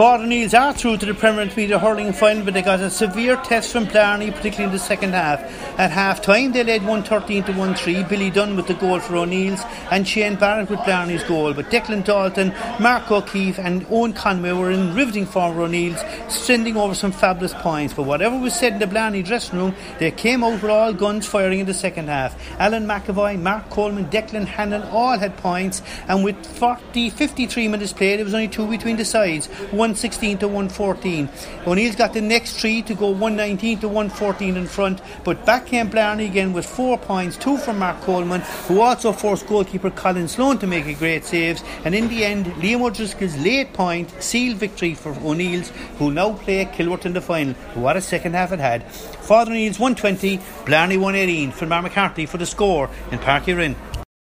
ACAST. Are through to the Premier Intermediate hurling final, but they got a severe test from Blarney, particularly in the second half. At half time, they led 113 to 1 3. Billy Dunn with the goal for O'Neills, and Shane Barrett with Blarney's goal. But Declan Dalton, Mark O'Keefe, and Owen Conway were in riveting form for O'Neills, sending over some fabulous points. But whatever was said in the Blarney dressing room, they came out with all guns firing in the second half. Alan McAvoy, Mark Coleman, Declan Hannon all had points, and with 40, 53 minutes played, there was only two between the sides. 116 to 114. O'Neill's got the next three to go 119 to 114 in front, but back came Blarney again with four points, two from Mark Coleman, who also forced goalkeeper Colin Sloan to make a great saves. And in the end, Liam O'Driscoll's late point sealed victory for O'Neill's, who now play Kilworth in the final. What a second half it had. Father O'Neill's 120, Blarney 118. From Philmar McCarthy for the score in Park Rin.